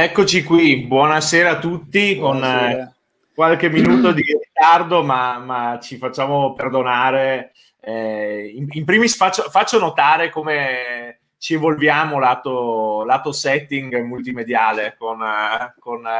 Eccoci qui, buonasera a tutti buonasera. con eh, qualche minuto di ritardo, ma, ma, ci facciamo perdonare. Eh, in, in, primis faccio, faccio notare come ci evolviamo lato, lato setting multimediale con, eh, con eh,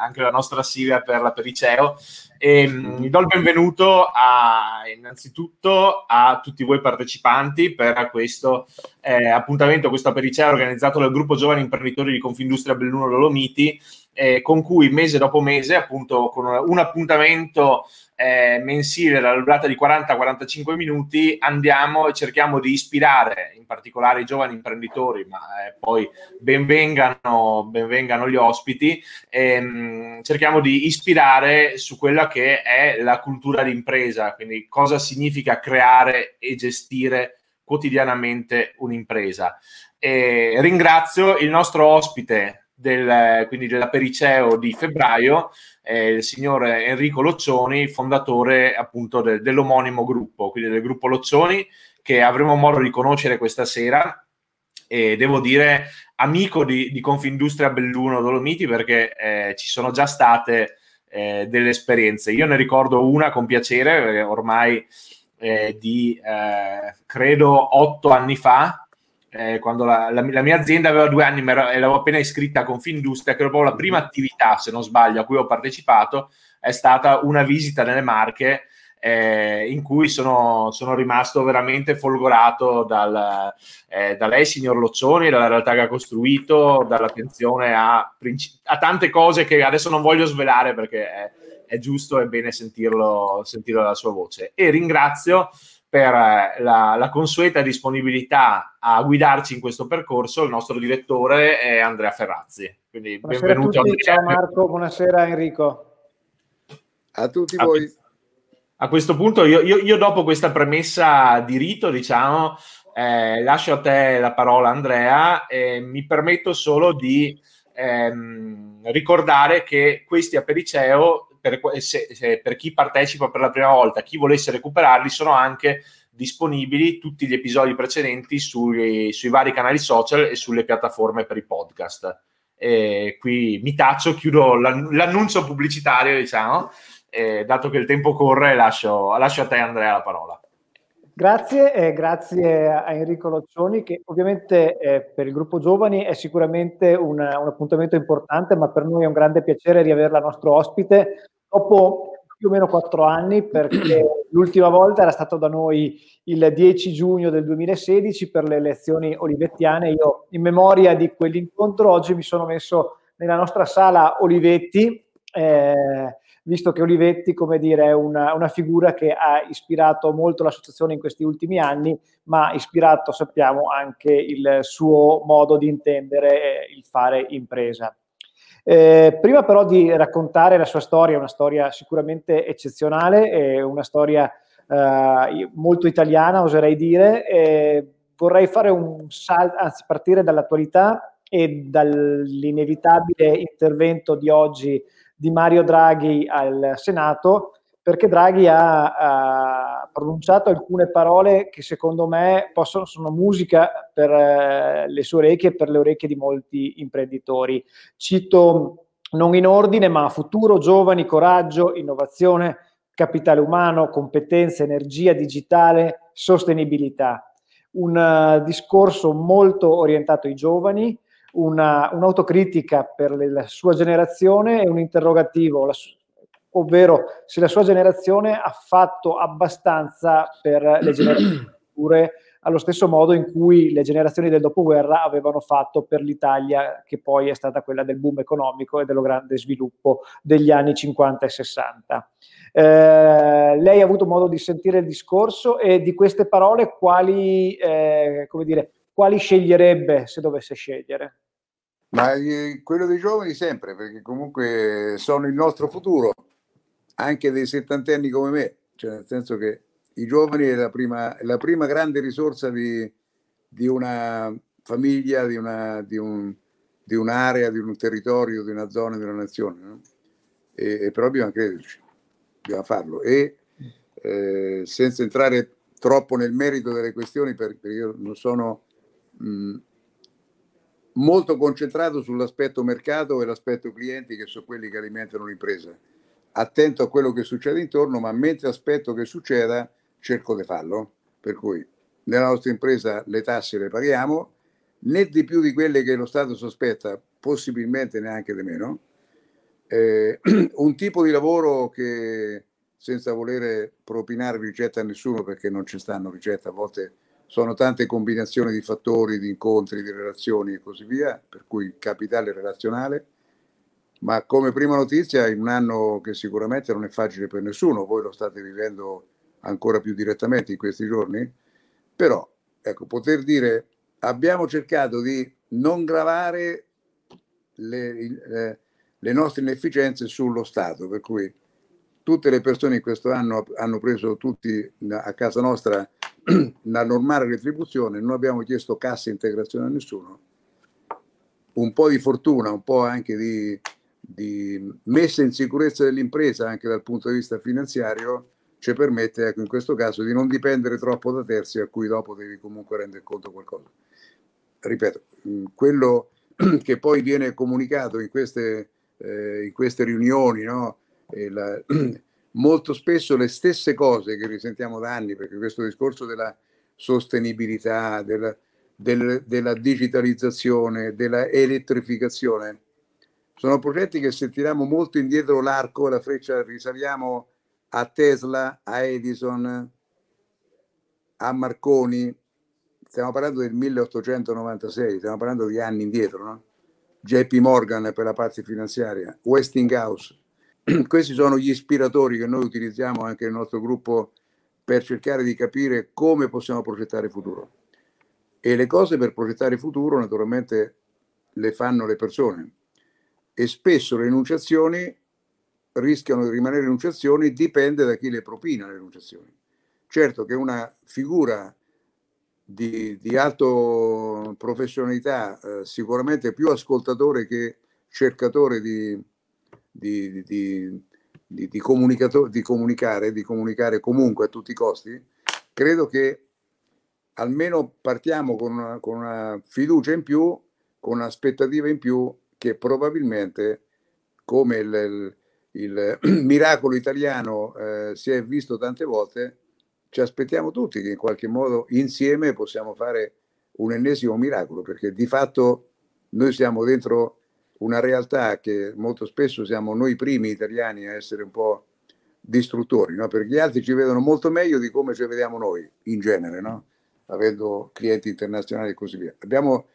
anche la nostra Silvia per la Periceo. E mh, mm, do il benvenuto a, innanzitutto a tutti voi partecipanti per questo eh, appuntamento, questo Periceo organizzato dal gruppo Giovani Imprenditori di Confindustria Belluno Dolomiti eh, con cui mese dopo mese appunto con un appuntamento eh, mensile dalla durata di 40-45 minuti andiamo e cerchiamo di ispirare in particolare i giovani imprenditori, ma eh, poi benvengano, benvengano gli ospiti, ehm, cerchiamo di ispirare su quella che è la cultura d'impresa, quindi cosa significa creare e gestire quotidianamente un'impresa. E ringrazio il nostro ospite del, quindi della Periceo di febbraio, eh, il signor Enrico Loccioni, fondatore appunto de, dell'omonimo gruppo, quindi del gruppo Loccioni, che avremo modo di conoscere questa sera e devo dire amico di, di Confindustria Belluno Dolomiti perché eh, ci sono già state eh, delle esperienze. Io ne ricordo una con piacere, ormai eh, di eh, credo otto anni fa, eh, quando la, la, la, mia azienda aveva due anni, ma l'avevo appena iscritta a Confindustria, che era proprio la prima attività, se non sbaglio, a cui ho partecipato, è stata una visita nelle Marche eh, in cui sono, sono, rimasto veramente folgorato dal, eh, da lei, signor Loccioni, dalla realtà che ha costruito, dall'attenzione a, a, tante cose che adesso non voglio svelare perché è, è giusto e bene sentirlo, sentirlo dalla sua voce. E ringrazio per eh, la, la, consueta disponibilità a guidarci in questo percorso il nostro direttore è Andrea Ferrazzi. Quindi buonasera benvenuto. A tutti, ciao Marco, buonasera Enrico. A tutti a voi. A questo punto io, io, io, dopo questa premessa di rito, diciamo, eh, lascio a te la parola Andrea e mi permetto solo di ehm, ricordare che questi a Periceo per, se, se, per chi partecipa per la prima volta, chi volesse recuperarli, sono anche disponibili tutti gli episodi precedenti sui, sui vari canali social e sulle piattaforme per i podcast. E qui mi taccio, chiudo l'annuncio pubblicitario, diciamo, e dato che il tempo corre, lascio, lascio a te Andrea la parola. Grazie, eh, grazie a Enrico Loccioni che ovviamente eh, per il gruppo giovani è sicuramente un, un, appuntamento importante, ma per noi è un grande piacere riaverla nostro ospite dopo più o meno quattro anni perché l'ultima volta era stato da noi il 10 giugno del 2016 per le elezioni olivettiane. Io in memoria di quell'incontro oggi mi sono messo nella nostra sala Olivetti. Eh, visto che Olivetti, come dire, è una, una, figura che ha ispirato molto l'associazione in questi ultimi anni, ma ha ispirato, sappiamo, anche il suo modo di intendere il fare impresa. Eh, prima però di raccontare la sua storia, una storia sicuramente eccezionale, una storia eh, molto italiana, oserei dire, eh, vorrei fare un salto, anzi partire dall'attualità e dall'inevitabile intervento di oggi di Mario Draghi al Senato, perché Draghi ha, ha pronunciato alcune parole che secondo me possono, sono musica per eh, le sue orecchie e per le orecchie di molti imprenditori. Cito non in ordine, ma futuro, giovani, coraggio, innovazione, capitale umano, competenze, energia digitale, sostenibilità. Un uh, discorso molto orientato ai giovani, una, un'autocritica per la sua generazione e un interrogativo, la, ovvero se la sua generazione ha fatto abbastanza per le generazioni future allo stesso modo in cui le generazioni del dopoguerra avevano fatto per l'Italia, che poi è stata quella del boom economico e dello grande sviluppo degli anni 50 e 60. Eh, lei ha avuto modo di sentire il discorso e di queste parole quali, eh, come dire, quali sceglierebbe se dovesse scegliere? Ma eh, quello dei giovani sempre, perché comunque sono il nostro futuro, anche dei settantenni come me, cioè nel senso che i giovani è la prima, la prima grande risorsa di, di una famiglia, di, una, di, un, di, un'area, di un territorio, di una zona, di una nazione. No? E, e, però bisogna crederci, bisogna farlo. E eh, senza entrare troppo nel merito delle questioni, perché io non sono mh, molto concentrato sull'aspetto mercato e l'aspetto clienti che sono quelli che alimentano l'impresa. Attento a quello che succede intorno, ma mentre aspetto che succeda, cerco di farlo. Per cui nella nostra impresa le tasse le paghiamo, né di più di quelle che lo Stato sospetta, possibilmente neanche di meno. Eh, un tipo di lavoro che senza volere propinare ricetta a nessuno perché non ci stanno ricette, a volte sono tante combinazioni di fattori, di incontri, di relazioni e così via, per cui il capitale relazionale. Ma come prima notizia, in un anno che sicuramente non è facile per nessuno, voi lo state vivendo ancora più direttamente in questi giorni, però ecco, poter dire abbiamo cercato di non gravare le, le, le nostre inefficienze sullo Stato, per cui tutte le persone in questo anno hanno preso tutti a casa nostra la normale retribuzione, non abbiamo chiesto cassa integrazione a nessuno. Un po' di fortuna, un po' anche di, di messa in sicurezza dell'impresa anche dal punto di vista finanziario ci permette ecco, in questo caso di non dipendere troppo da terzi a cui dopo devi comunque rendere conto qualcosa. Ripeto, quello che poi viene comunicato in queste, eh, in queste riunioni, no? la, molto spesso le stesse cose che risentiamo da anni, perché questo discorso della sostenibilità, della, del, della digitalizzazione, della elettrificazione, sono progetti che se tiriamo molto indietro l'arco la freccia risaliamo a Tesla, a Edison, a Marconi, stiamo parlando del 1896, stiamo parlando di anni indietro, no? JP Morgan per la parte finanziaria, Westinghouse, questi sono gli ispiratori che noi utilizziamo anche nel nostro gruppo per cercare di capire come possiamo progettare il futuro. E le cose per progettare il futuro naturalmente le fanno le persone e spesso le enunciazioni rischiano di rimanere enunciazioni, dipende da chi le propina le enunciazioni. Certo che una figura di, di alto professionalità, eh, sicuramente più ascoltatore che cercatore di, di, di, di, di, comunicare, di comunicare comunque a tutti i costi, credo che almeno partiamo con una, con una fiducia in più, con un'aspettativa in più che probabilmente, come il, il, il miracolo italiano eh, si è visto tante volte, ci aspettiamo tutti che in qualche modo insieme possiamo fare un ennesimo miracolo, perché di fatto noi siamo dentro una realtà che molto spesso siamo noi primi italiani a essere un po' distruttori, no? perché gli altri ci vedono molto meglio di come ci vediamo noi in genere, no? avendo clienti internazionali e così via. Abbiamo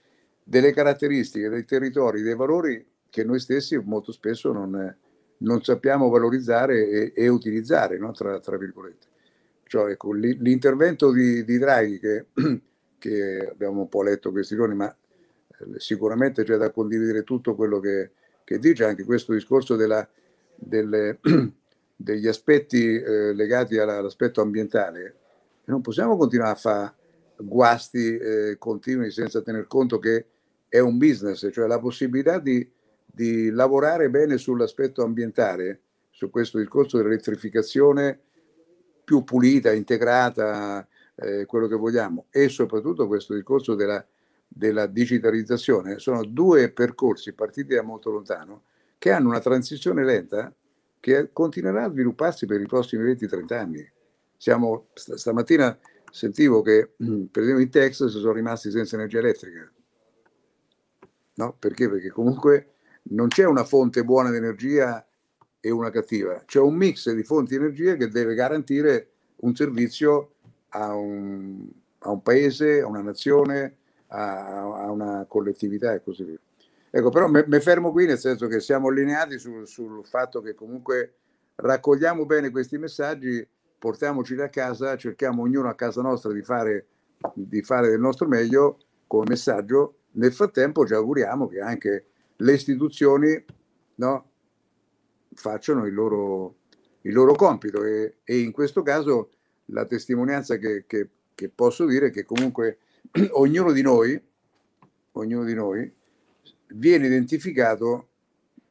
delle caratteristiche, dei territori, dei valori che noi stessi molto spesso non, non sappiamo valorizzare e, e utilizzare, no? tra, tra, virgolette. Cioè, ecco, l'intervento di, di Draghi, che, che abbiamo un po' letto questi giorni, ma sicuramente c'è da condividere tutto quello che, che dice, anche questo discorso della, delle, degli aspetti eh, legati alla, all'aspetto ambientale. Non possiamo continuare a fare guasti eh, continui senza tener conto che è un business, cioè la possibilità di, di lavorare bene sull'aspetto ambientale, su questo discorso dell'elettrificazione più pulita, integrata, eh, quello che vogliamo, e soprattutto questo discorso della della digitalizzazione sono due percorsi partiti da molto lontano che hanno una transizione lenta che continuerà a svilupparsi per i prossimi 20-30 anni. Siamo, stamattina sentivo che per esempio in Texas sono rimasti senza energia elettrica. No? Perché? Perché comunque non c'è una fonte buona di energia e una cattiva, c'è un mix di fonti di energia che deve garantire un servizio a un, a un paese, a una nazione, a, a una collettività e così via. Ecco, però mi fermo qui nel senso che siamo allineati sul, sul fatto che comunque raccogliamo bene questi messaggi, portiamoceli a casa, cerchiamo ognuno a casa nostra di fare, di fare del nostro meglio come messaggio. Nel frattempo ci auguriamo che anche le istituzioni no, facciano il loro, il loro compito e, e, in questo caso la testimonianza che, che, che posso dire è che comunque ognuno di noi, ognuno di noi viene identificato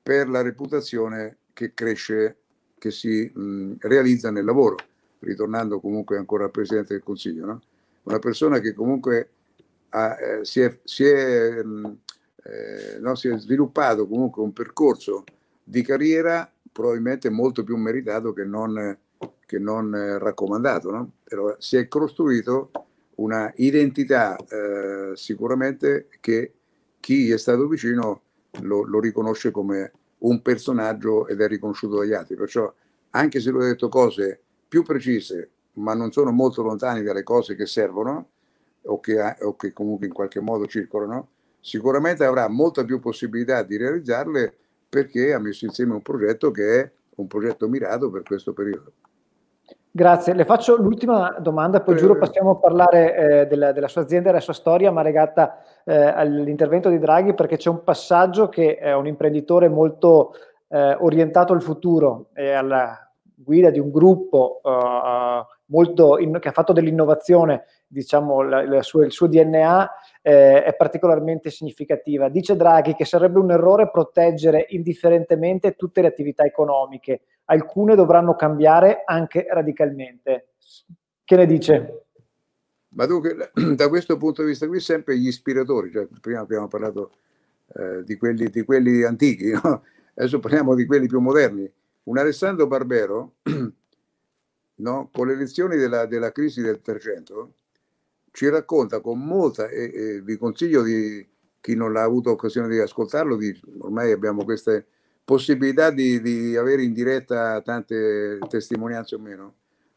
per la reputazione che cresce, che si mh, realizza nel lavoro, ritornando comunque ancora al Presidente del Consiglio. No? Una persona che comunque ha, eh, si è, si è mh, eh, no, si è sviluppato comunque un percorso di carriera probabilmente molto più meritato che non, che non eh, raccomandato. No? Però si è costruito una identità eh, sicuramente che chi è stato vicino lo, lo, riconosce come un personaggio ed è riconosciuto dagli altri. Perciò, anche se lui ha detto cose più precise, ma non sono molto lontani dalle cose che servono o che, o che comunque in qualche modo circolano, sicuramente avrà molta più possibilità di realizzarle perché ha messo insieme un progetto che è un progetto mirato per questo periodo. Grazie, le faccio l'ultima domanda, poi eh, giuro passiamo a parlare eh, della, della, sua azienda e della sua storia, ma legata eh, all'intervento di Draghi, perché c'è un passaggio che è un imprenditore molto eh, orientato al futuro e alla guida di un gruppo molto in, che ha fatto dell'innovazione, diciamo, la, la sua, il suo DNA eh, è particolarmente significativa. Dice Draghi che sarebbe un errore proteggere indifferentemente tutte le attività economiche, alcune dovranno cambiare anche radicalmente. Che ne dice? Ma dunque, da questo punto di vista qui sempre gli ispiratori, cioè, prima abbiamo parlato eh, di, quelli, di, quelli, antichi, no? adesso parliamo di quelli più moderni. Un Alessandro Barbero, no? con le lezioni della, della crisi del 300, ci racconta con molta, e, e vi consiglio di chi non l'ha avuto occasione di ascoltarlo, di, ormai abbiamo queste possibilità di, di, avere in diretta tante testimonianze o meno,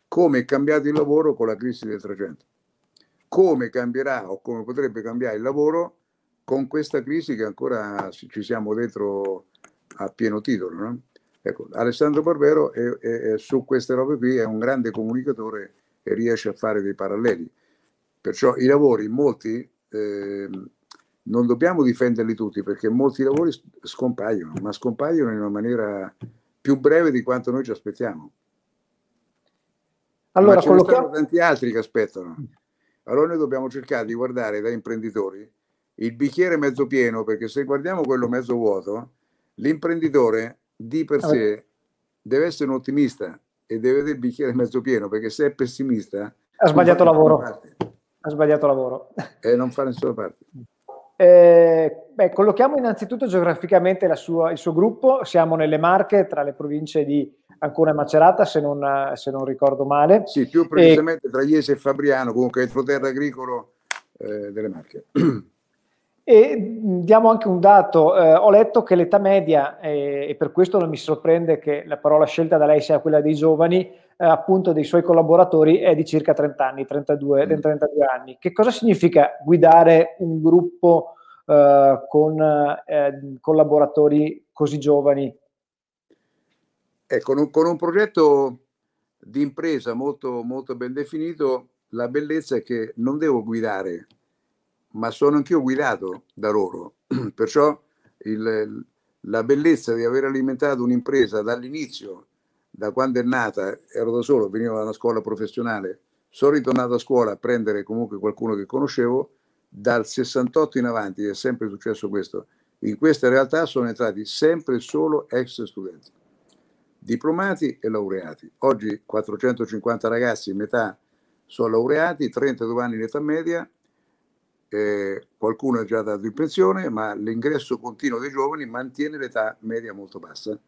come è cambiato il lavoro con la crisi del 300, come cambierà o come potrebbe cambiare il lavoro con questa crisi che ancora ci siamo dentro a pieno titolo. No? Ecco, Alessandro Barbero è, è, è, su queste robe qui è un grande comunicatore e riesce a fare dei paralleli. Perciò i lavori, molti, eh, non dobbiamo difenderli tutti perché molti lavori scompaiono, ma scompaiono in una maniera più breve di quanto noi ci aspettiamo. Allora, ma ce ne stanno tanti altri che aspettano. Allora noi dobbiamo cercare di guardare da imprenditori il bicchiere mezzo pieno, perché se guardiamo quello mezzo vuoto, l'imprenditore di per sé deve essere un ottimista e deve vedere il bicchiere mezzo pieno, perché se è pessimista... Ha sbagliato lavoro ha sbagliato lavoro. E non fa nessuna parte. Eh, beh, collochiamo innanzitutto geograficamente sua, il suo gruppo, siamo nelle Marche, tra le province di Ancona e Macerata, se non, se non ricordo male. Sì, più precisamente e, tra Iese e Fabriano, comunque entroterra agricolo eh, delle Marche. E diamo anche un dato, eh, ho letto che l'età media, eh, e per questo non mi sorprende che la parola scelta da lei sia quella dei giovani, eh, appunto dei suoi collaboratori è di circa 30 anni, 32, mm. 32 anni. Che cosa significa guidare un gruppo eh, con eh, collaboratori così giovani? Con, un, con un progetto di impresa molto, molto ben definito, la bellezza è che non devo guidare, ma sono anch'io guidato da loro. Perciò il, la bellezza di aver alimentato un'impresa dall'inizio da quando è nata ero da solo, venivo da una scuola professionale, sono ritornato a scuola a prendere comunque qualcuno che conoscevo, dal 68 in avanti è sempre successo questo. In questa realtà sono entrati sempre solo ex studenti, diplomati e laureati. Oggi 450 ragazzi, metà sono laureati, 32 anni in età media, eh, qualcuno è già dato in pensione, ma l'ingresso continuo dei giovani mantiene l'età media molto bassa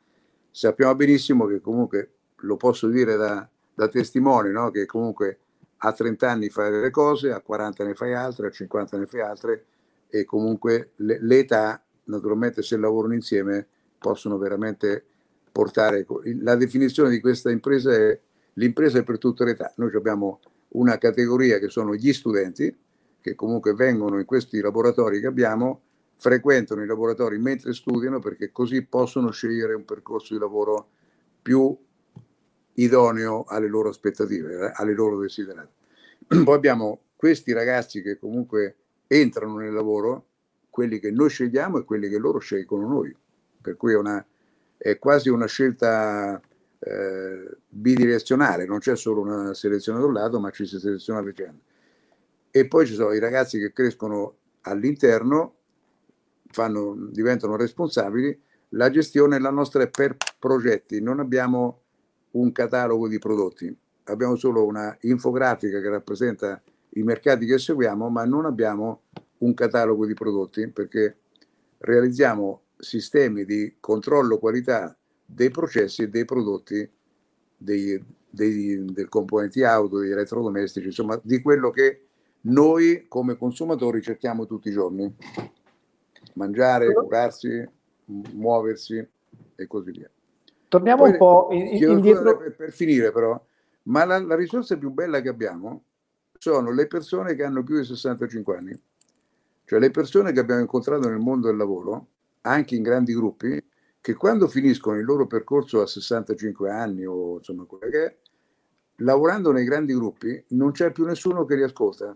sappiamo benissimo che comunque lo posso dire da, da testimone, no? che comunque a 30 anni fai delle cose, a 40 ne fai altre, a 50 ne fai altre e comunque le, l'età, naturalmente se lavorano insieme, possono veramente portare... La definizione di questa impresa è l'impresa è per tutte le età. Noi abbiamo una categoria che sono gli studenti, che comunque vengono in questi laboratori che abbiamo frequentano i laboratori mentre studiano perché così possono scegliere un percorso di lavoro più idoneo alle loro aspettative, alle loro desiderati. Poi abbiamo questi ragazzi che comunque entrano nel lavoro, quelli che noi scegliamo e quelli che loro scelgono noi, per cui è, una, è quasi una scelta eh, bidirezionale, non c'è solo una selezione da un lato, ma ci si seleziona a vicenda. E poi ci sono i ragazzi che crescono all'interno fanno, diventano responsabili, la gestione la nostra è per progetti, non abbiamo un catalogo di prodotti, abbiamo solo una infografica che rappresenta i mercati che seguiamo, ma non abbiamo un catalogo di prodotti perché realizziamo sistemi di controllo qualità dei processi e dei prodotti dei, dei, dei componenti auto, degli elettrodomestici, insomma di quello che noi come consumatori cerchiamo tutti i giorni. Mangiare, curarsi, muoversi e così via. Torniamo Poi, un po' in, indietro. Per, per, finire però, ma la, la risorsa più bella che abbiamo sono le persone che hanno più di 65 anni, cioè le persone che abbiamo incontrato nel mondo del lavoro, anche in grandi gruppi, che quando finiscono il loro percorso a 65 anni o insomma quello che è, lavorando nei grandi gruppi non c'è più nessuno che li ascolta.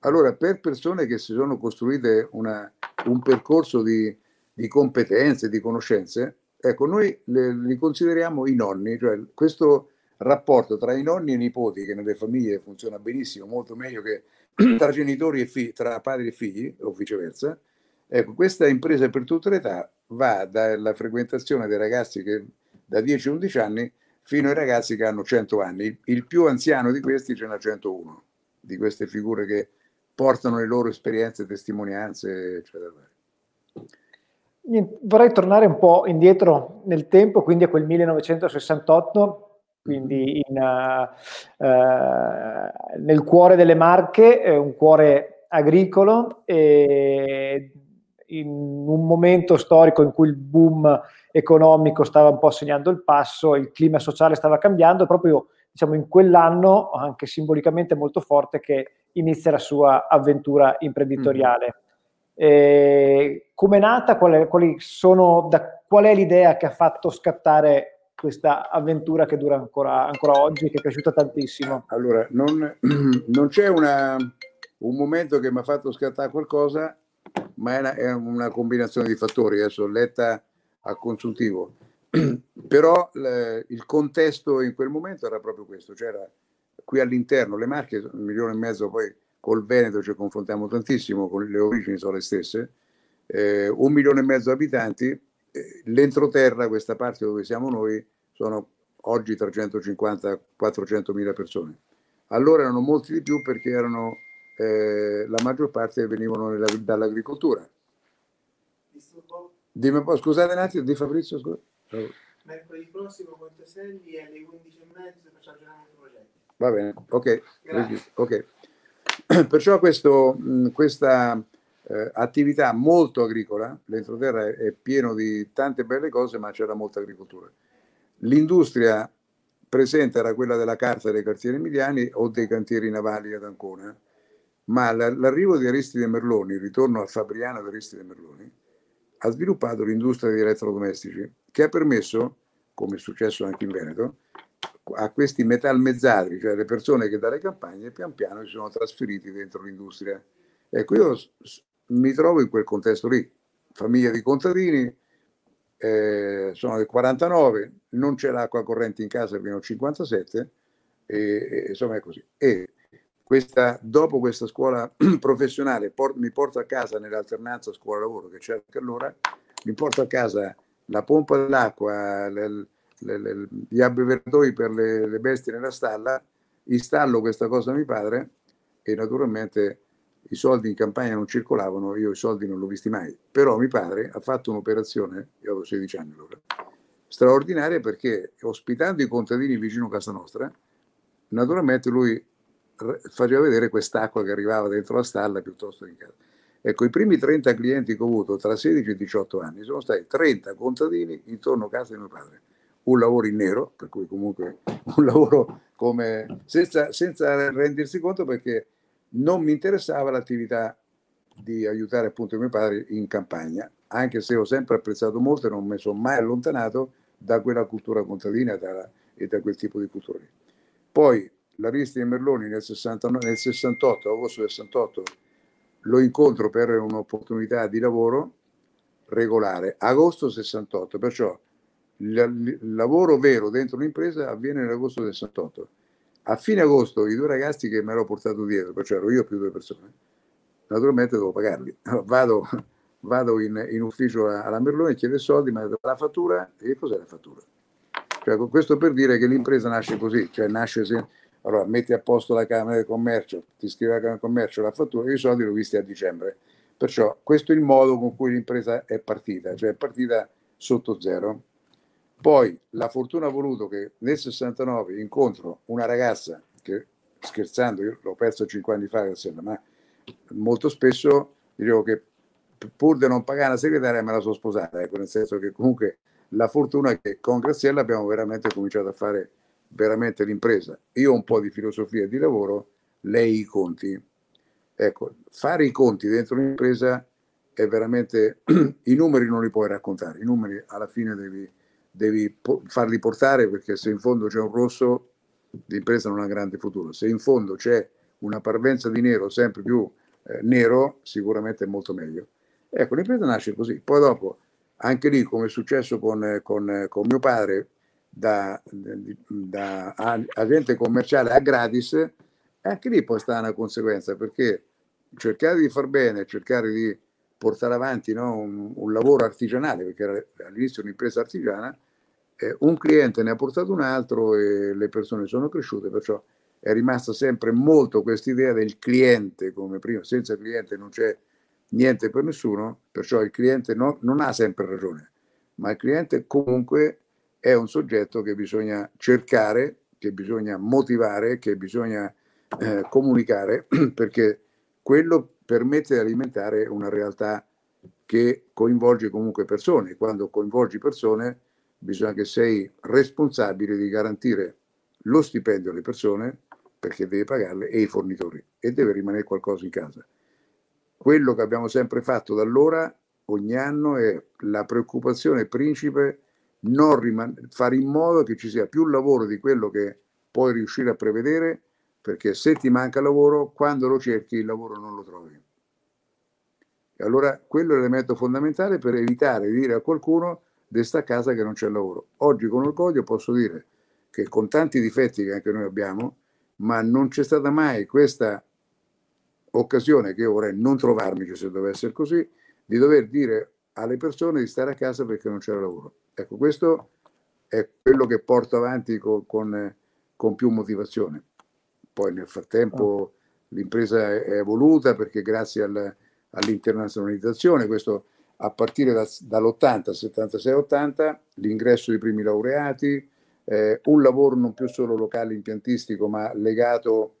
Allora, per persone che si sono costruite una, un percorso di, di, competenze, di conoscenze, ecco, noi le, li consideriamo i nonni, cioè questo rapporto tra i nonni e i nipoti, che nelle famiglie funziona benissimo, molto meglio che tra genitori e figli, tra padri e figli, o viceversa. Ecco, questa impresa per tutte le età va dalla frequentazione dei ragazzi che da 10-11 anni fino ai ragazzi che hanno 100 anni. Il più anziano di questi ce n'ha 101, di queste figure che portano le loro esperienze, testimonianze, eccetera. Vorrei tornare un po' indietro nel tempo, quindi a quel 1968, quindi in, uh, uh, nel cuore delle Marche, eh, un cuore agricolo, e in un momento storico in cui il boom economico stava un po' segnando il passo, il clima sociale stava cambiando, proprio diciamo, in quell'anno, anche simbolicamente molto forte, che inizia la sua avventura imprenditoriale. Mm. Come è nata? Qual è, quali sono, da, qual è l'idea che ha fatto scattare questa avventura che dura ancora, ancora oggi, che è cresciuta tantissimo? Allora, non, non c'è una, un momento che mi ha fatto scattare qualcosa, ma è una, è una combinazione di fattori, adesso letta a consultivo. Però il contesto in quel momento era proprio questo, c'era qui all'interno le Marche, un milione e mezzo, poi col Veneto ci confrontiamo tantissimo, con le origini sono le stesse, eh, un milione e mezzo abitanti, eh, l'entroterra, questa parte dove siamo noi, sono oggi 350-400 mila persone. Allora erano molti di più perché erano, eh, la maggior parte venivano nella, dall'agricoltura. Dimmi un po', scusate un attimo, di Fabrizio, scusa. Mercoledì prossimo Monteselli alle 11.30 facciamo Va bene, ok. okay. Perciò questo, questa eh, attività molto agricola, l'entroterra è, è pieno di tante belle cose, ma c'era molta agricoltura. L'industria presente era quella della carta dei quartieri emiliani o dei cantieri navali ad Ancona, ma l'arrivo di Aristide Merloni, il ritorno a Fabriano di Aristide Merloni, ha sviluppato l'industria degli elettrodomestici che ha permesso, come è successo anche in Veneto, a questi metalmezzati, cioè le persone che dalle campagne pian piano si sono trasferiti dentro l'industria. Ecco, io mi trovo in quel contesto lì, famiglia di contadini, eh, sono del 49, non c'è l'acqua corrente in casa fino al 57, e, e, insomma è così. E questa, dopo questa scuola professionale port, mi porto a casa nell'alternanza scuola-lavoro che c'era anche allora, mi porto a casa la pompa dell'acqua, l, le, le, gli abbeveratoi per le, le, bestie nella stalla, installo questa cosa a mio padre e naturalmente i soldi in campagna non circolavano, io i soldi non l'ho visti mai, però mio padre ha fatto un'operazione, io avevo 16 anni allora, straordinaria perché ospitando i contadini vicino a casa nostra, naturalmente lui faceva vedere quest'acqua che arrivava dentro la stalla piuttosto che in casa. Ecco, i primi 30 clienti che ho avuto tra 16 e 18 anni sono stati 30 contadini intorno a casa di mio padre un lavoro in nero, per cui comunque un lavoro come, senza, senza rendersi conto perché non mi interessava l'attività di aiutare appunto mio padre in campagna, anche se ho sempre apprezzato molto e non mi sono mai allontanato da quella cultura contadina da, e da quel tipo di cultura. Poi la Risti di Merloni nel, 69, nel 68, agosto 68, lo incontro per un'opportunità di lavoro regolare, agosto 68, perciò il, lavoro vero dentro un'impresa avviene nell'agosto del 68. A fine agosto i due ragazzi che mi ero portato dietro, perciò ero io più due persone, naturalmente devo pagarli. Vado, vado in, in, ufficio alla Merlone, chiedo soldi, ma la fattura, e cos'è la fattura? Cioè, questo per dire che l'impresa nasce così, cioè nasce se, allora metti a posto la Camera di Commercio, ti scrive la Camera di Commercio la fattura, i soldi li ho visti a dicembre, Perciò questo è il modo con cui l'impresa è partita, cioè è partita sotto zero. Poi la fortuna ha voluto che nel 69 incontro una ragazza che scherzando, io l'ho perso cinque anni fa, ma molto spesso dicevo che pur di non pagare la segretaria me la sono sposata, ecco, nel senso che comunque la fortuna è che con Graziella abbiamo veramente cominciato a fare veramente l'impresa. Io ho un po' di filosofia di lavoro, lei i conti. Ecco, fare i conti dentro un'impresa è veramente, i numeri non li puoi raccontare, i numeri alla fine devi, devi farli portare perché se in fondo c'è un rosso l'impresa non ha grande futuro, se in fondo c'è una parvenza di nero sempre più eh, nero, sicuramente è molto meglio. Ecco, l'impresa nasce così, poi dopo anche lì come è successo con, con, con mio padre, da, da, agente commerciale a gratis, anche lì poi sta una conseguenza perché cercare di far bene, cercare di portare avanti no, un, un, lavoro artigianale, perché era all'inizio un'impresa artigiana, eh, un cliente ne ha portato un altro e le persone sono cresciute, perciò è rimasta sempre molto questa idea del cliente come prima, senza cliente non c'è niente per nessuno, perciò il cliente no, non ha sempre ragione, ma il cliente comunque è un soggetto che bisogna cercare, che bisogna motivare, che bisogna eh, comunicare, perché quello permette di alimentare una realtà che coinvolge comunque persone. Quando coinvolgi persone bisogna che sei responsabile di garantire lo stipendio alle persone perché devi pagarle e i fornitori e deve rimanere qualcosa in casa. Quello che abbiamo sempre fatto da allora, ogni anno, è la preoccupazione principe non riman- fare in modo che ci sia più lavoro di quello che puoi riuscire a prevedere, perché se ti manca lavoro, quando lo cerchi il lavoro non lo trovi. E allora quello è l'elemento fondamentale per evitare di dire a qualcuno di sta casa che non c'è lavoro. Oggi con orgoglio posso dire che con tanti difetti che anche noi abbiamo, ma non c'è stata mai questa occasione che io vorrei non trovarmi, se dovesse essere così, di dover dire alle persone di stare a casa perché non c'era lavoro. Ecco, questo è quello che porto avanti con, con, con più motivazione. Poi nel frattempo ah. l'impresa è evoluta perché grazie al, all'internazionalizzazione, questo a partire da, dall'80, 76-80, l'ingresso dei primi laureati, eh, un lavoro non più solo locale impiantistico ma legato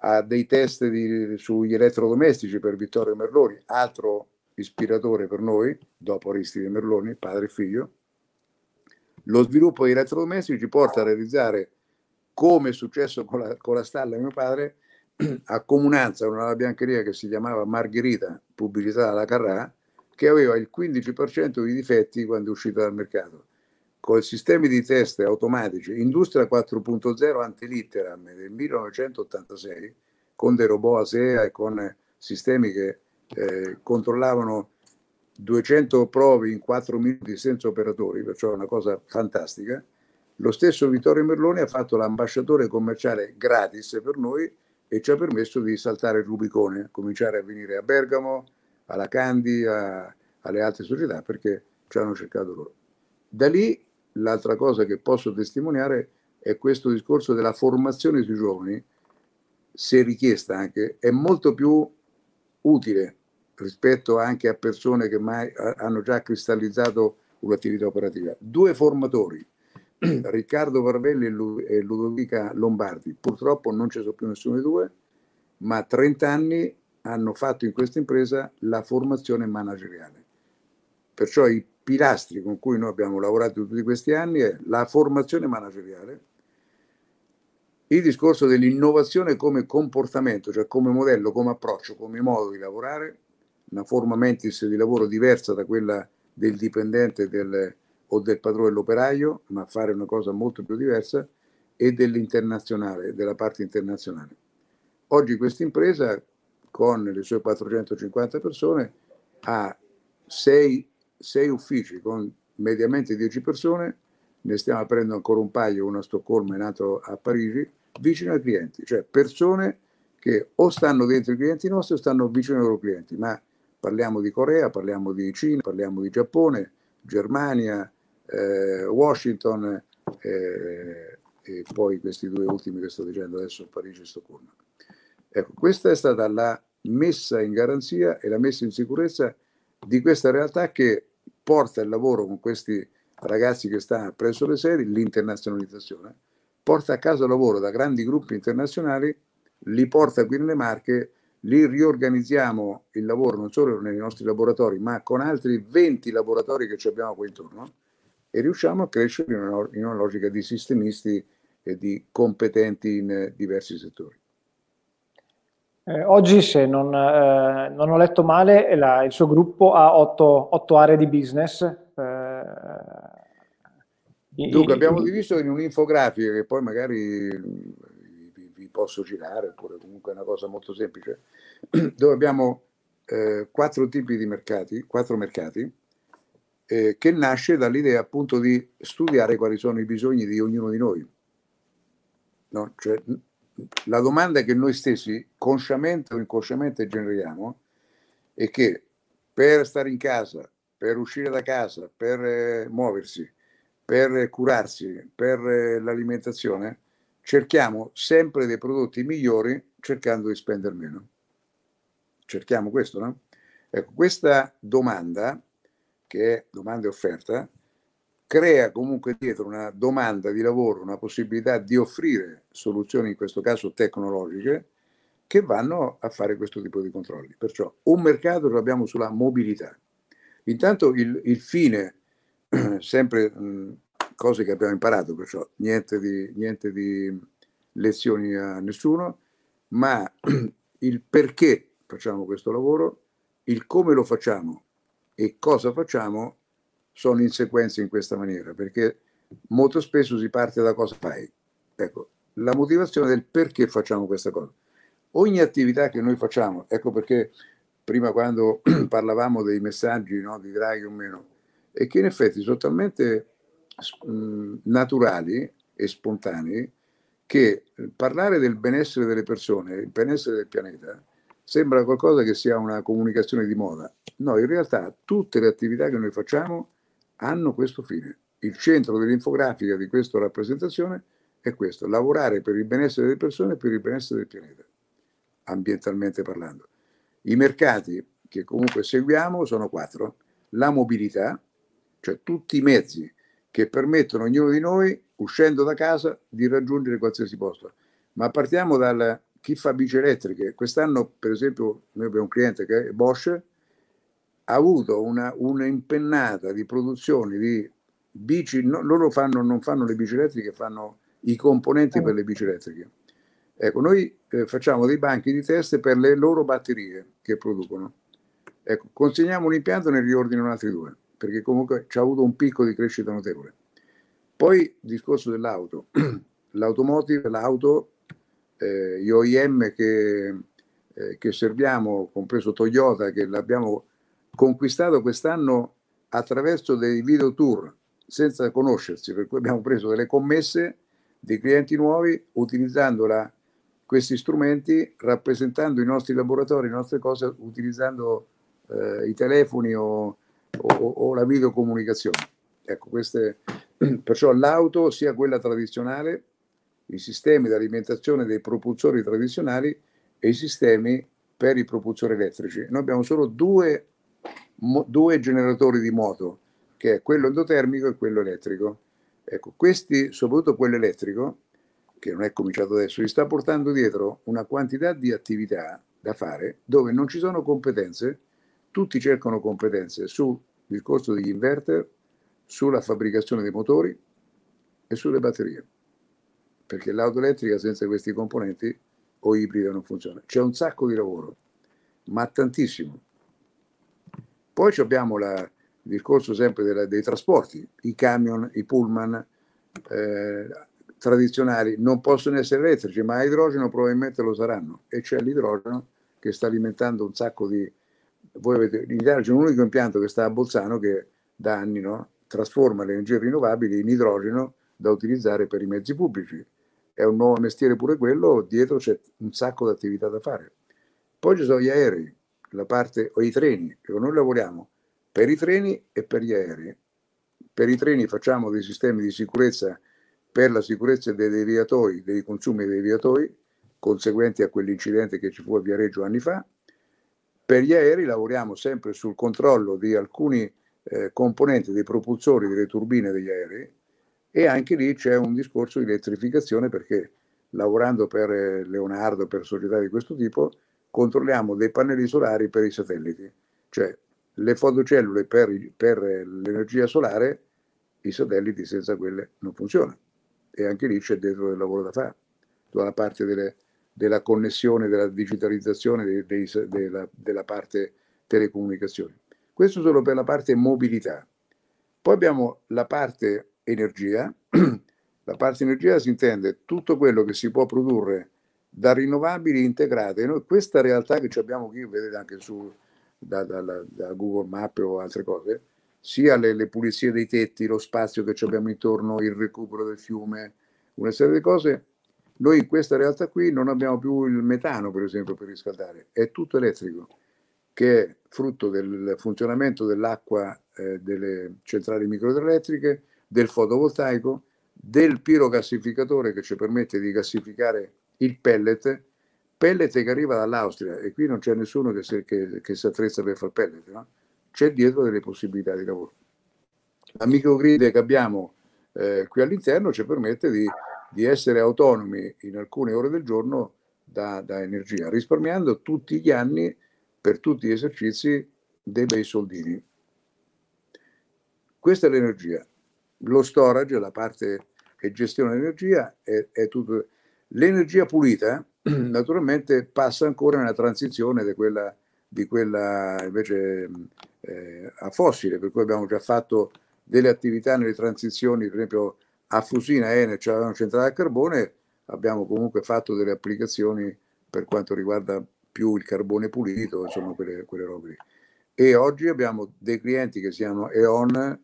a dei test di, sugli elettrodomestici per Vittorio Merloni, altro ispiratore per noi, dopo Aristide Merloni, padre e figlio. Lo sviluppo di elettrodomestici ci porta a realizzare, come è successo con la, con la stalla di mio padre, a Comunanza, una biancheria che si chiamava Margherita, pubblicità dalla Carrà, che aveva il 15% di difetti quando è uscita dal mercato con sistemi di test automatici Industria 4.0 antilitteram del 1986 con dei robot ASEA e con sistemi che eh, controllavano 200 prove in 4 minuti senza operatori, perciò è una cosa fantastica. Lo stesso Vittorio Merloni ha fatto l'ambasciatore commerciale gratis per noi e ci ha permesso di saltare il Rubicone, cominciare a venire a Bergamo, alla Candi, a, alle altre società perché ci hanno cercato loro. Da lì l'altra cosa che posso testimoniare è questo discorso della formazione sui giovani, se richiesta anche, è molto più utile rispetto anche a persone che mai hanno già cristallizzato un'attività operativa. Due formatori, Riccardo Varvelli e Ludovica Lombardi, purtroppo non ci sono più nessuno dei due, ma 30 anni hanno fatto in questa impresa la formazione manageriale. Perciò i pilastri con cui noi abbiamo lavorato tutti questi anni è la formazione manageriale, il discorso dell'innovazione come comportamento, cioè come modello, come approccio, come modo di lavorare, una forma mentis di lavoro diversa da quella del dipendente del, o del padrone dell'operaio, ma fare una cosa molto più diversa, e dell'internazionale, della parte internazionale. Oggi questa impresa, con le sue 450 persone, ha sei uffici con mediamente 10 persone, ne stiamo aprendo ancora un paio, uno a Stoccolma e un altro a Parigi, vicino ai clienti, cioè persone che o stanno dentro i clienti nostri o stanno vicino ai loro clienti, ma parliamo di Corea, parliamo di Cina, parliamo di Giappone, Germania, eh, Washington eh, e poi questi due ultimi che sto dicendo adesso, Parigi e Stoccolma. Ecco, questa è stata la messa in garanzia e la messa in sicurezza di questa realtà che porta il lavoro con questi ragazzi che stanno presso le sedi, l'internazionalizzazione, porta a casa lavoro da grandi gruppi internazionali, li porta qui nelle Marche, li riorganizziamo il lavoro non solo nei nostri laboratori, ma con altri 20 laboratori che abbiamo qui intorno e riusciamo a crescere in una, in una logica di sistemisti e di competenti in diversi settori. Eh, oggi, se non, eh, non, ho letto male, la, il suo gruppo ha otto, otto aree di business. Eh, Dunque, abbiamo diviso in un'infografica che poi magari vi, vi, posso girare, oppure comunque è una cosa molto semplice, dove abbiamo eh, quattro tipi di mercati, quattro mercati, eh, che nasce dall'idea appunto di studiare quali sono i bisogni di ognuno di noi. No? Cioè, la domanda che noi stessi, consciamente o inconsciamente, generiamo è che per stare in casa, per uscire da casa, per eh, muoversi, per curarsi, per eh, l'alimentazione, cerchiamo sempre dei prodotti migliori cercando di spendere meno. Cerchiamo questo, no? Ecco, questa domanda, che è domanda e offerta, crea comunque dietro una domanda di lavoro, una possibilità di offrire soluzioni, in questo caso tecnologiche, che vanno a fare questo tipo di controlli. Perciò un mercato lo abbiamo sulla mobilità. Intanto il, il fine, sempre cose che abbiamo imparato, perciò niente di, niente di lezioni a nessuno, ma il perché facciamo questo lavoro, il come lo facciamo e cosa facciamo sono in sequenza in questa maniera, perché molto spesso si parte da cosa fai. Ecco, la motivazione del perché facciamo questa cosa. Ogni attività che noi facciamo, ecco perché prima quando parlavamo dei messaggi no, di Draghi o meno, è che in effetti sono talmente mh, naturali e spontanei che parlare del benessere delle persone, il benessere del pianeta, sembra qualcosa che sia una comunicazione di moda. No, in realtà tutte le attività che noi facciamo hanno questo fine. Il centro dell'infografica di questa rappresentazione è questo, lavorare per il benessere delle persone e per il benessere del pianeta, ambientalmente parlando. I mercati che comunque seguiamo sono quattro. La mobilità, cioè tutti i mezzi che permettono a ognuno di noi, uscendo da casa, di raggiungere qualsiasi posto. Ma partiamo dal chi fa bici elettriche. Quest'anno, per esempio, noi abbiamo un cliente che è Bosch, ha avuto una, un'impennata di produzioni di bici, no, loro fanno, non fanno le bici elettriche, fanno i componenti per le bici elettriche. Ecco, noi eh, facciamo dei banchi di test per le loro batterie che producono. Ecco, consegniamo un impianto e ne riordinano altri due, perché comunque ci ha avuto un picco di crescita notevole. Poi il discorso dell'auto, l'automotive, l'auto, eh, gli OIM che, eh, che serviamo, compreso Toyota, che l'abbiamo conquistato quest'anno attraverso dei video tour senza conoscersi, per cui abbiamo preso delle commesse di clienti nuovi utilizzando la, questi strumenti, rappresentando i nostri laboratori, le nostre cose, utilizzando eh, i telefoni o, o, o, la videocomunicazione. Ecco, queste, perciò l'auto, sia quella tradizionale, i sistemi di alimentazione dei propulsori tradizionali e i sistemi per i propulsori elettrici. Noi abbiamo solo due mo, due generatori di moto, che è quello endotermico e quello elettrico. Ecco, questi, soprattutto quello elettrico, che non è cominciato adesso, gli sta portando dietro una quantità di attività da fare dove non ci sono competenze, tutti cercano competenze sul discorso degli inverter, sulla fabbricazione dei motori e sulle batterie. Perché l'auto elettrica senza questi componenti o ibrida non funziona. C'è un sacco di lavoro, ma tantissimo. Poi abbiamo la, il discorso sempre della, dei trasporti, i camion, i pullman eh, tradizionali non possono essere elettrici, ma a idrogeno probabilmente lo saranno e c'è l'idrogeno che sta alimentando un sacco di... Voi avete, in Italia c'è un unico impianto che sta a Bolzano che da anni no, trasforma le energie rinnovabili in idrogeno da utilizzare per i mezzi pubblici. È un nuovo mestiere pure quello, dietro c'è un sacco di attività da fare. Poi ci sono gli aerei, la parte, o i treni, noi lavoriamo per i treni e per gli aerei. Per i treni facciamo dei sistemi di sicurezza per la sicurezza dei deviatori, dei consumi dei deviatori, conseguenti a quell'incidente che ci fu a Viareggio anni fa, Per gli aerei lavoriamo sempre sul controllo di alcuni eh, componenti dei propulsori delle turbine degli aerei e anche lì c'è un discorso di elettrificazione perché lavorando per eh, Leonardo, per società di questo tipo, controlliamo dei pannelli solari per i satelliti, cioè le fotocellule per, per l'energia solare, i satelliti senza quelle non funzionano. E anche lì c'è dentro del lavoro da fare, tutta la parte delle, della connessione, della digitalizzazione dei, dei, della, della parte telecomunicazioni. Questo solo per la parte mobilità. Poi abbiamo la parte energia. La parte energia si intende tutto quello che si può produrre da rinnovabili integrate. Noi questa realtà che abbiamo qui, vedete anche su, da, da, da, Google Maps o altre cose, sia le, le, pulizie dei tetti, lo spazio che abbiamo intorno, il recupero del fiume, una serie di cose. Noi in questa realtà qui non abbiamo più il metano, per esempio, per riscaldare, è tutto elettrico, che è frutto del funzionamento dell'acqua eh, delle centrali microelettriche, del fotovoltaico, del pirogassificatore che ci permette di gassificare il pellet, pellet che arriva dall'Austria e qui non c'è nessuno che si, che, che si attrezza per fare pellet, no? c'è dietro delle possibilità di lavoro. La microgrid che abbiamo eh, qui all'interno ci permette di, di, essere autonomi in alcune ore del giorno da, da, energia, risparmiando tutti gli anni per tutti gli esercizi dei bei soldini. Questa è l'energia. Lo storage, la parte che gestione dell'energia, è, è tutto L'energia pulita naturalmente passa ancora nella transizione di quella, di quella invece eh, a fossile, per cui abbiamo già fatto delle attività nelle transizioni, per esempio a Fusina e Enel c'era una centrale a carbone, abbiamo comunque fatto delle applicazioni per quanto riguarda più il carbone pulito, insomma quelle, quelle robe lì. E oggi abbiamo dei clienti che siano E.ON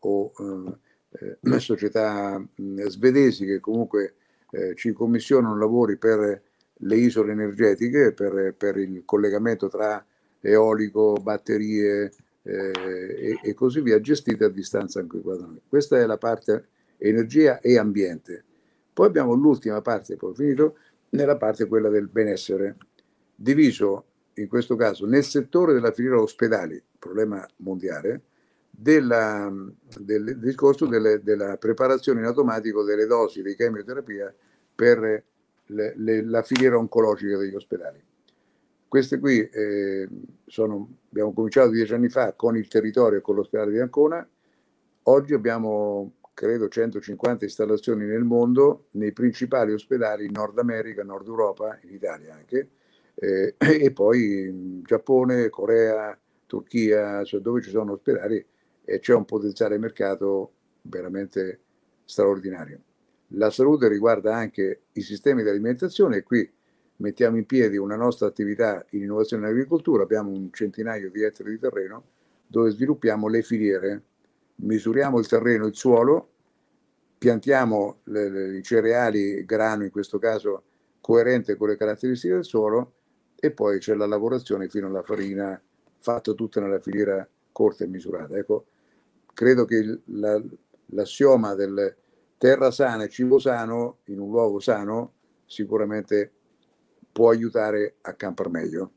o eh, eh, società mh, svedesi che comunque eh, ci commissionano lavori per le isole energetiche, per, per il collegamento tra eolico, batterie eh, e, e, così via, gestite a distanza anche qua da noi. Questa è la parte energia e ambiente. Poi abbiamo l'ultima parte, poi finito, nella parte quella del benessere, diviso in questo caso nel settore della filiera ospedali, problema mondiale, della, del discorso delle, della preparazione in automatico delle dosi di chemioterapia per le, le, la filiera oncologica degli ospedali. Queste qui eh, sono, abbiamo cominciato dieci anni fa con il territorio e con l'ospedale di Ancona, oggi abbiamo credo 150 installazioni nel mondo, nei principali ospedali in Nord America, Nord Europa, in Italia anche, eh, e poi in Giappone, Corea, Turchia, cioè dove ci sono ospedali e c'è un potenziale mercato veramente straordinario. La salute riguarda anche i sistemi di alimentazione e qui mettiamo in piedi una nostra attività in innovazione in agricoltura, abbiamo un centinaio di ettari di terreno dove sviluppiamo le filiere, misuriamo il terreno, il suolo, piantiamo le, le, i cereali, grano in questo caso coerente con le caratteristiche del suolo e poi c'è la lavorazione fino alla farina fatta tutta nella filiera corta e misurata. Ecco, credo che la, l'assioma del terra sana e cibo sano in un luogo sano sicuramente può aiutare a campare meglio.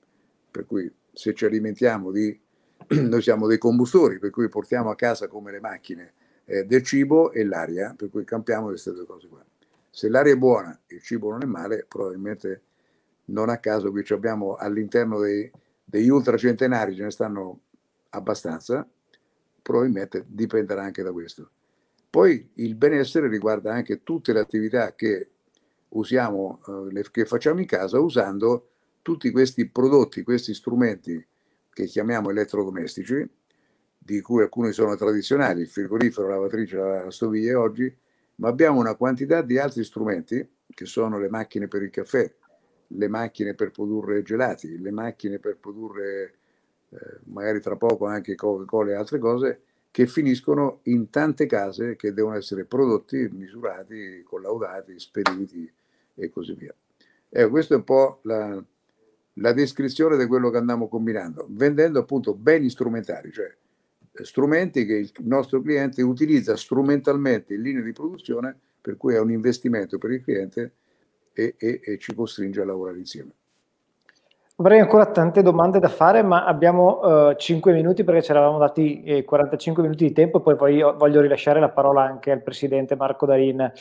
Per cui se ci alimentiamo di, noi siamo dei combustori, per cui portiamo a casa come le macchine eh, del cibo e l'aria, per cui campiamo queste due cose qua. Se l'aria è buona e il cibo non è male, probabilmente non a caso qui abbiamo all'interno dei, degli ultracentenari, ce ne stanno abbastanza, probabilmente dipenderà anche da questo. Poi il benessere riguarda anche tutte le attività che usiamo, eh, che facciamo in casa usando tutti questi prodotti, questi strumenti che chiamiamo elettrodomestici, di cui alcuni sono tradizionali, il frigorifero, la lavatrice, la stoviglie oggi, ma abbiamo una quantità di altri strumenti che sono le macchine per il caffè, le macchine per produrre gelati, le macchine per produrre eh, magari tra poco anche Coca-Cola e altre cose, che finiscono in tante case che devono essere prodotti, misurati, collaudati, spediti e così via. Ecco, questa è un po' la, la descrizione di quello che andiamo combinando, vendendo appunto beni strumentali, cioè eh, strumenti che il nostro cliente utilizza strumentalmente in linea di produzione, per cui è un investimento per il cliente e, e, e ci costringe a lavorare insieme. Avrei ancora tante domande da fare, ma abbiamo uh, 5 minuti perché ci eravamo dati eh, 45 minuti di tempo, poi voglio, voglio, rilasciare la parola anche al presidente Marco Darin.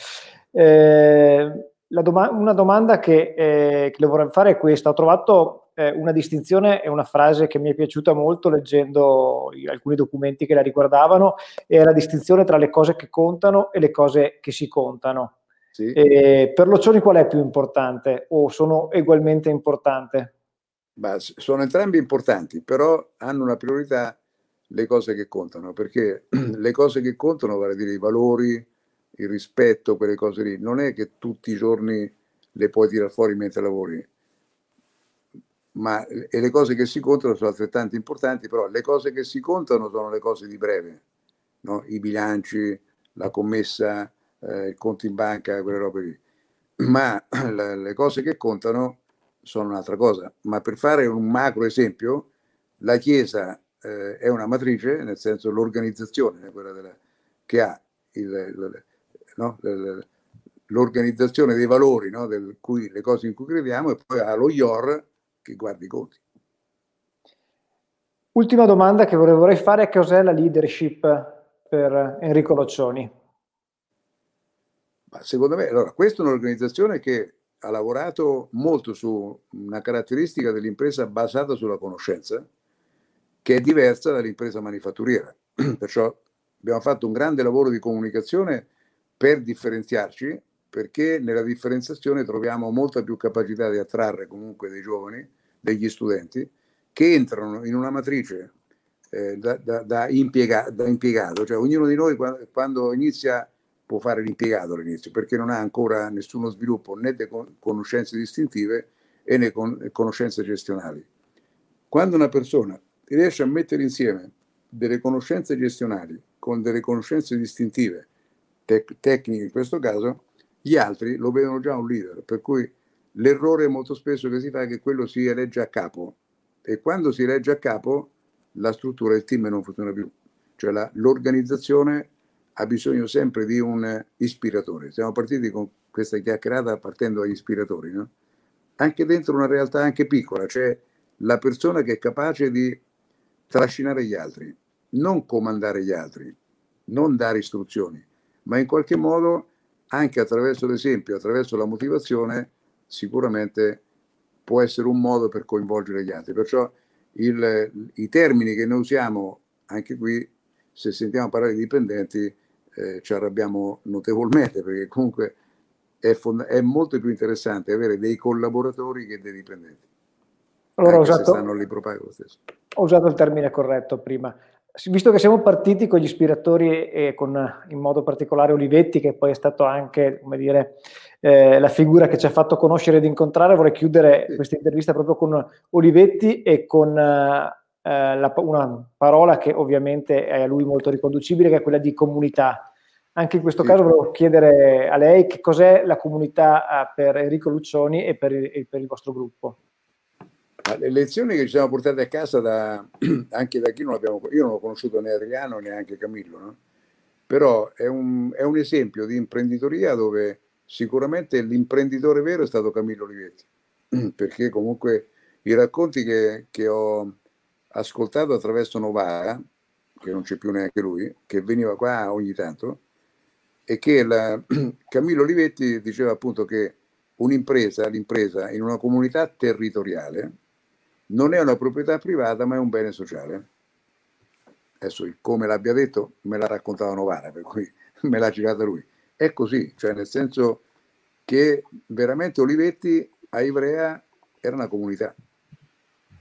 Eh, doma- una domanda che, eh, che, le vorrei fare è questa. Ho trovato eh, una distinzione e una frase che mi è piaciuta molto leggendo alcuni documenti che la riguardavano, è la distinzione tra le cose che contano e le cose che si contano. Sì. per Loccioni qual è più importante o sono ugualmente importanti? Ma sono entrambi importanti, però hanno una priorità le cose che contano, perché le cose che contano, vale a dire i valori, il rispetto, quelle cose lì, non è che tutti i giorni le puoi tirare fuori mentre lavori, ma e le cose che si contano sono altrettanto importanti, però le cose che si contano sono le cose di breve, no? i bilanci, la commessa, eh, il conto in banca, quelle robe lì. Ma le cose che contano sono un'altra cosa. Ma per fare un macro esempio, la Chiesa eh, è una matrice, nel senso l'organizzazione quella della, che ha il, il, no? l'organizzazione dei valori, no? Del cui, le cose in cui crediamo, e poi ha lo IOR che guarda i conti. Ultima domanda che vorrei fare è cos'è la leadership per Enrico Loccioni? Ma secondo me, allora, questa è un'organizzazione che ha lavorato molto su una caratteristica dell'impresa basata sulla conoscenza, che è diversa dall'impresa manifatturiera. Perciò abbiamo fatto un grande lavoro di comunicazione per differenziarci, perché nella differenziazione troviamo molta più capacità di attrarre comunque dei giovani, degli studenti, che entrano in una matrice eh, da, da, da, impiega, da, impiegato, cioè ognuno di noi quando, quando inizia può fare l'impiegato all'inizio perché non ha ancora nessuno sviluppo né di conoscenze distintive e né con conoscenze gestionali. Quando una persona riesce a mettere insieme delle conoscenze gestionali con delle conoscenze distintive, tec tecniche in questo caso, gli altri lo vedono già un leader, per cui l'errore molto spesso che si fa è che quello si elegge a capo e quando si elegge a capo la struttura del team non funziona più, cioè l'organizzazione ha bisogno sempre di un ispiratore. Siamo partiti con questa chiacchierata partendo dagli ispiratori, no? Anche dentro una realtà anche piccola c'è la persona che è capace di trascinare gli altri, non comandare gli altri, non dare istruzioni, ma in qualche modo anche attraverso l'esempio, attraverso la motivazione, sicuramente può essere un modo per coinvolgere gli altri. Perciò il, i termini che noi usiamo anche qui, se sentiamo parlare di dipendenti, eh, ci arrabbiamo notevolmente perché comunque è, fond- è, molto più interessante avere dei collaboratori che dei dipendenti. Allora, ho usato, ho usato, il termine corretto prima. Visto che siamo partiti con gli ispiratori e con in modo particolare Olivetti, che poi è stato anche, come dire, eh, la figura che ci ha fatto conoscere ed incontrare, vorrei chiudere sì. questa intervista proprio con Olivetti e con eh, la, una parola che ovviamente è a lui molto riconducibile, che è quella di comunità. Anche in questo sì. caso volevo chiedere a lei che cos'è la comunità ah, per Enrico Luccioni e per il, per il vostro gruppo. Le lezioni che ci siamo portate a casa da, anche da chi non abbiamo, io non ho conosciuto né Adriano né anche Camillo, no? però è un, è un, esempio di imprenditoria dove sicuramente l'imprenditore vero è stato Camillo Olivetti, perché comunque i racconti che, che ho ascoltato attraverso Novara, che non c'è più neanche lui, che veniva qua ogni tanto, e che la, Camillo Olivetti diceva appunto che un'impresa, l'impresa in una comunità territoriale non è una proprietà privata ma è un bene sociale. Adesso come l'abbia detto me l'ha raccontato Novara, per cui me l'ha girata lui. È così, cioè nel senso che veramente Olivetti a Ivrea era una comunità.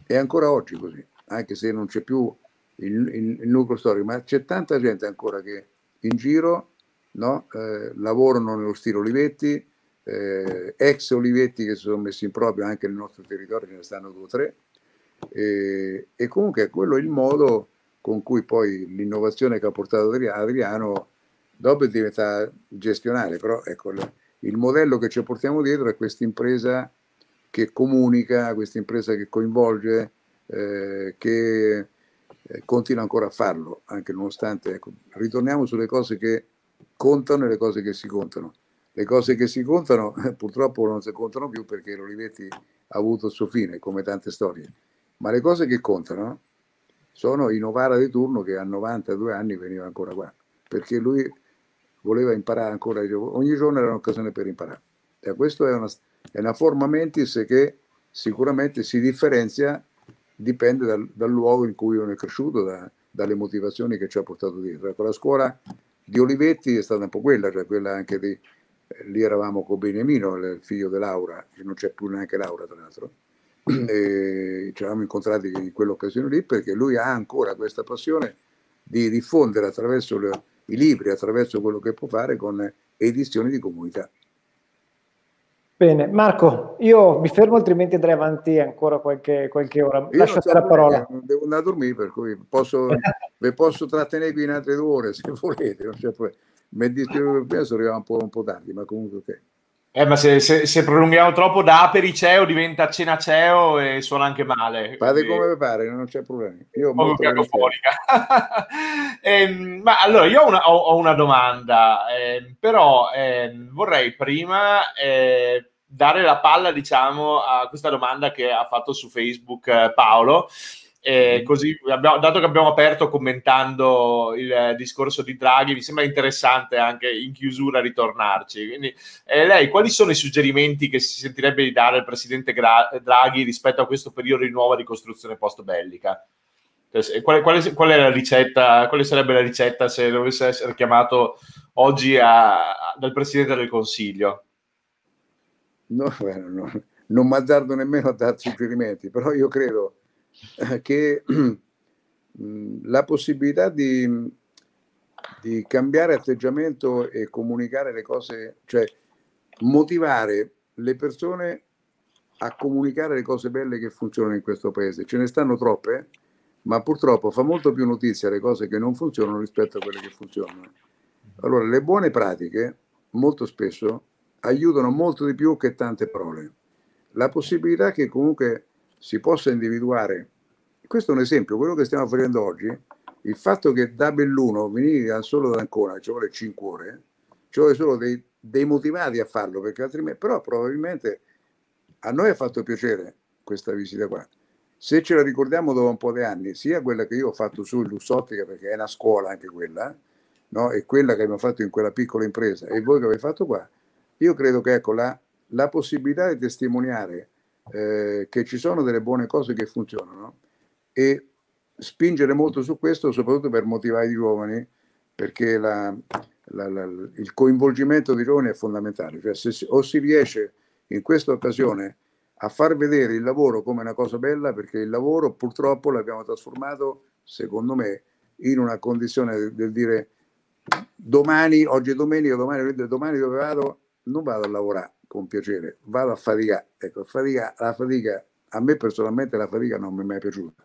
È ancora oggi così, anche se non c'è più il, il, il nucleo storico, ma c'è tanta gente ancora che in giro no? eh, lavorano nello stile Olivetti, eh, ex Olivetti che si sono messi in proprio anche nel nostro territorio, ce ne stanno due o tre, e, e comunque quello è il modo con cui poi l'innovazione che ha portato Adriano dopo è diventata gestionale, però ecco, il modello che ci portiamo dietro è questa impresa che comunica, questa impresa che coinvolge, eh, che eh, continua ancora a farlo, anche nonostante, ecco, ritorniamo sulle cose che contano e le cose che si contano. Le cose che si contano purtroppo non si contano più perché l'Olivetti avuto il suo fine, come tante storie. Ma le cose che contano sono i Novara di turno che a 92 anni veniva ancora qua, perché lui voleva imparare ancora, ogni giorno era un'occasione per imparare. E questo è una, è una forma mentis che sicuramente si differenzia, dipende dal, dal luogo in cui uno è cresciuto, da, dalle motivazioni che ci ha portato dietro. Ecco, la scuola di Olivetti è stata un po' quella, cioè quella anche di, eh, lì eravamo con Beniamino, il figlio di Laura, che non c'è più neanche Laura tra l'altro, e ci eravamo incontrati in quell'occasione lì perché lui ha ancora questa passione di diffondere attraverso le, i libri, attraverso quello che può fare con edizioni di comunità. Bene, Marco, io mi fermo altrimenti andrei avanti ancora qualche, qualche ora. Lascio la parola. Devo andare a dormire, per cui posso, vi posso trattenere qui in altre due ore se volete. Non c'è problema. Mi dispiace, sono arrivato un po', un po' tardi, ma comunque ok. Eh, ma se, se, se, prolunghiamo troppo da apericeo diventa cenaceo e suona anche male. Fate come vi pare, non c'è problema. Io ho eh, ma allora, io ho una, ho, ho una domanda, eh, però ehm, vorrei prima eh, dare la palla, diciamo, a questa domanda che ha fatto su Facebook eh, Paolo. Eh, così, abbiamo, dato che abbiamo aperto commentando il discorso di Draghi, mi sembra interessante anche in chiusura ritornarci. Quindi, eh, lei, quali sono i suggerimenti che si sentirebbe di dare al presidente Gra- Draghi rispetto a questo periodo di nuova ricostruzione post-bellica? Cioè, quale, quale, qual la ricetta, quale sarebbe la ricetta se dovesse essere chiamato oggi a, a, dal presidente del Consiglio? No, no, non mi azzardo nemmeno a dare suggerimenti, però io credo che la possibilità di, di cambiare atteggiamento e comunicare le cose, cioè motivare le persone a comunicare le cose belle che funzionano in questo paese. Ce ne stanno troppe, ma purtroppo fa molto più notizia le cose che non funzionano rispetto a quelle che funzionano. Allora, le buone pratiche molto spesso aiutano molto di più che tante parole. La possibilità che comunque si possa individuare, questo è un esempio, quello che stiamo facendo oggi, il fatto che da Belluno venire solo da Ancona ci vuole 5 ore, ci vuole solo dei, dei motivati a farlo, perché altrimenti, però probabilmente a noi ha fatto piacere questa visita qua. Se ce la ricordiamo dopo un po' di anni, sia quella che io ho fatto su Lussottica, perché è una scuola anche quella, no? e quella che abbiamo fatto in quella piccola impresa, e voi che avete fatto qua, io credo che ecco, la, la possibilità di testimoniare eh, che ci sono delle buone cose che funzionano e spingere molto su questo, soprattutto per motivare i giovani, perché la, la, la, il coinvolgimento dei giovani è fondamentale. Cioè, se, o si riesce in questa occasione a far vedere il lavoro come una cosa bella, perché il lavoro purtroppo l'abbiamo trasformato, secondo me, in una condizione del, del dire domani, oggi è domenica, domani, domani dove vado, non vado a lavorare con piacere, vado a faticare. Ecco, fatica, la fatica, a me personalmente la fatica non mi è mai piaciuta,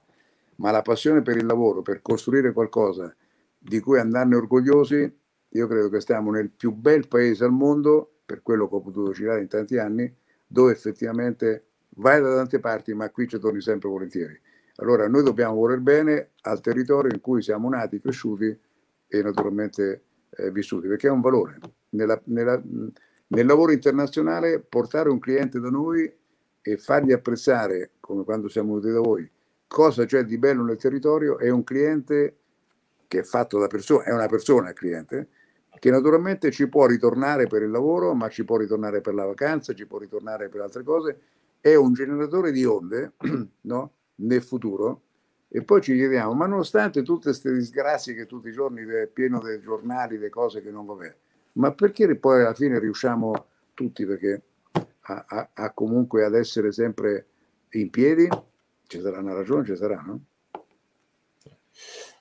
ma la passione per il lavoro, per costruire qualcosa di cui andarne orgogliosi, io credo che stiamo nel più bel paese al mondo, per quello che ho potuto girare in tanti anni, dove effettivamente vai da tante parti, ma qui ci torni sempre volentieri. Allora noi dobbiamo voler bene al territorio in cui siamo nati, cresciuti e naturalmente eh, vissuti, perché è un valore. Nella, nella, nel lavoro internazionale portare un cliente da noi e fargli apprezzare, come quando siamo venuti da voi, cosa c'è di bello nel territorio è un cliente che è fatto da persona, è una persona il cliente, che naturalmente ci può ritornare per il lavoro, ma ci può ritornare per la vacanza, ci può ritornare per altre cose, è un generatore di onde no? nel futuro. E poi ci chiediamo, ma nonostante tutte queste disgrazie che tutti i giorni è pieno dei giornali, le cose che non va bene, ma perché poi alla fine riusciamo tutti perché a, a, a comunque ad essere sempre in piedi? Ci sarà una ragione, ci sarà, no?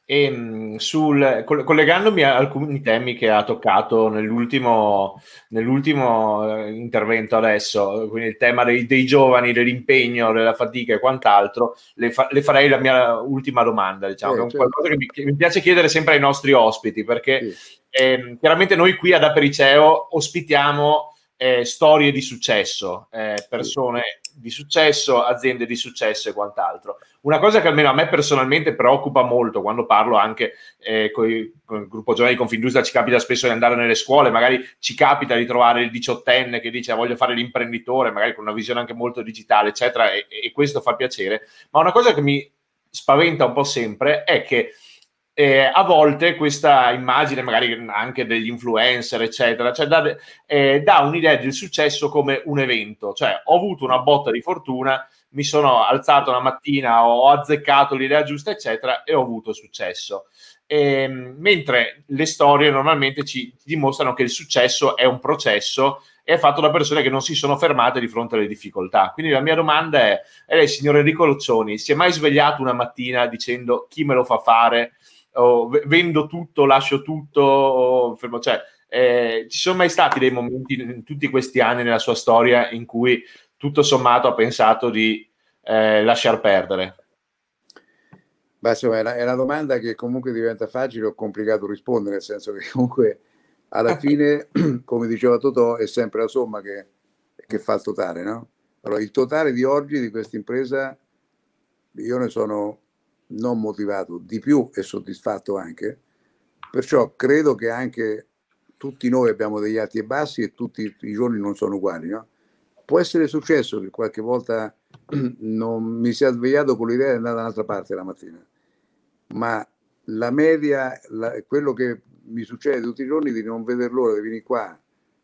E, ehm, sul, collegandomi a alcuni temi che ha toccato nell'ultimo, nell'ultimo eh, intervento adesso, quindi il tema dei, dei, giovani, dell'impegno, della fatica e quant'altro, le, fa, le farei la mia ultima domanda, diciamo, eh, certo. qualcosa che mi, che mi, piace chiedere sempre ai nostri ospiti, perché sì. eh, chiaramente noi qui ad Apericeo ospitiamo eh, storie di successo, eh, persone di successo, aziende di successo e quant'altro. Una cosa che almeno a me personalmente preoccupa molto quando parlo anche eh, con il gruppo giovani di Confindustria, ci capita spesso di andare nelle scuole, magari ci capita di trovare il diciottenne che dice voglio fare l'imprenditore, magari con una visione anche molto digitale, eccetera, e, e questo fa piacere. Ma una cosa che mi spaventa un po' sempre è che eh, a volte questa immagine, magari anche degli influencer, eccetera, cioè dà, eh, dà, un'idea del successo come un evento. Cioè, ho avuto una botta di fortuna, mi sono alzato una mattina, ho azzeccato l'idea giusta, eccetera, e ho avuto successo. E, ehm, mentre le storie normalmente ci, dimostrano che il successo è un processo e è fatto da persone che non si sono fermate di fronte alle difficoltà. Quindi la mia domanda è, lei, signor Enrico Loccioni, si è mai svegliato una mattina dicendo chi me lo fa fare? O vendo tutto, lascio tutto, fermo. cioè eh, ci sono mai stati dei momenti in tutti questi anni nella sua storia in cui tutto sommato ha pensato di eh, lasciar perdere? Beh, insomma, è una, è una, domanda che comunque diventa facile o complicato rispondere, nel senso che comunque alla fine, come diceva Totò, è sempre la somma che, che fa il totale, no? Allora, il totale di oggi di questa impresa, io ne sono non motivato di più e soddisfatto anche. Perciò credo che anche tutti noi abbiamo degli alti e bassi e tutti i giorni non sono uguali. No? Può essere successo che qualche volta non mi sia svegliato con l'idea di andare da un'altra parte la mattina, ma la media, la, quello che mi succede tutti i giorni di non vedere l'ora di venire qua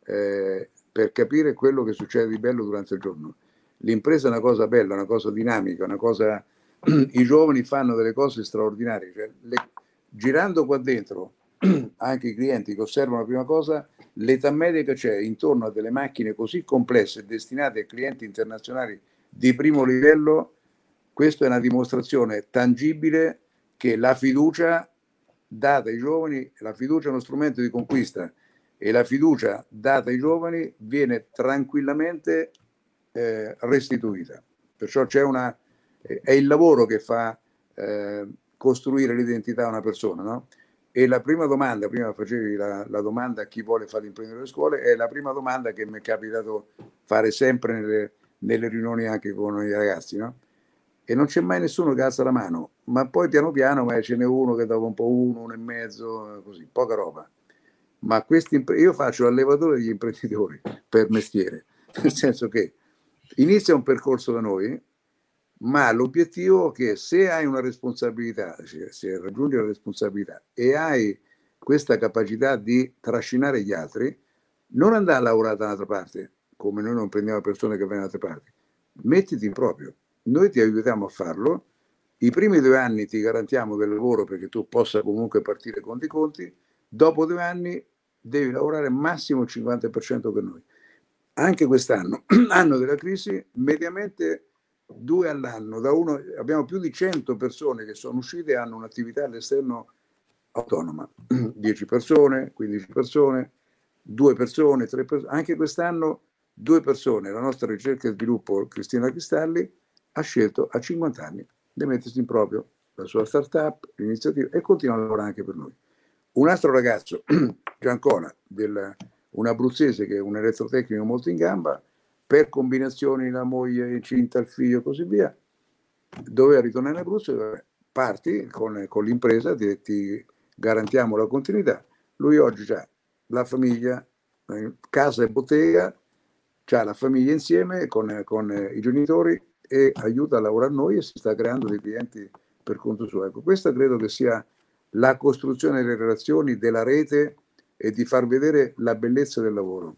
eh, per capire quello che succede di bello durante il giorno. L'impresa è una cosa bella, una cosa dinamica, una cosa i giovani fanno delle cose straordinarie. Cioè, le, girando qua dentro, anche i clienti che osservano la prima cosa, l'età media che c'è intorno a delle macchine così complesse destinate a clienti internazionali di primo livello, questa è una dimostrazione tangibile che la fiducia data ai giovani, la fiducia è uno strumento di conquista e la fiducia data ai giovani viene tranquillamente eh, restituita. Perciò c'è una, è il lavoro che fa eh, costruire l'identità a una persona, no? E la prima domanda, prima facevi la, la, domanda a chi vuole fare l'imprenditore a scuole, è la prima domanda che mi è capitato fare sempre nelle, nelle riunioni anche con i ragazzi, no? E non c'è mai nessuno che alza la mano, ma poi piano piano ma ce n'è uno che dopo un po' uno, uno e mezzo, così, poca roba. Ma questi, io faccio l'allevatore degli imprenditori per mestiere, nel senso che inizia un percorso da noi, ma l'obiettivo è che se hai una responsabilità, se raggiungi la responsabilità e hai questa capacità di trascinare gli altri, non andare a lavorare da un'altra parte, come noi non prendiamo persone che vengono da altre parti, mettiti in proprio, noi ti aiutiamo a farlo, i primi due anni ti garantiamo del lavoro perché tu possa comunque partire conti conti, dopo due anni devi lavorare massimo il 50% con noi. Anche quest'anno, anno della crisi, mediamente due all'anno, da uno, abbiamo più di 100 persone che sono uscite e hanno un'attività all'esterno autonoma, 10 persone, 15 persone, due persone, tre persone, anche quest'anno due persone, la nostra ricerca e sviluppo Cristina Cristalli ha scelto a 50 anni di mettersi in proprio la sua startup, l'iniziativa e continua a lavorare anche per noi. Un altro ragazzo, Giancona, un abruzzese che è un elettrotecnico molto in gamba, per combinazioni la moglie incinta, il figlio e così via, doveva ritornare in Abruzzo, parti con, con l'impresa, ti, ti, garantiamo la continuità. Lui oggi ha la famiglia, eh, casa e bottega, ha la famiglia insieme con, con i genitori e aiuta a lavorare noi e si sta creando dei clienti per conto suo. Ecco, questa credo che sia la costruzione delle relazioni, della rete e di far vedere la bellezza del lavoro.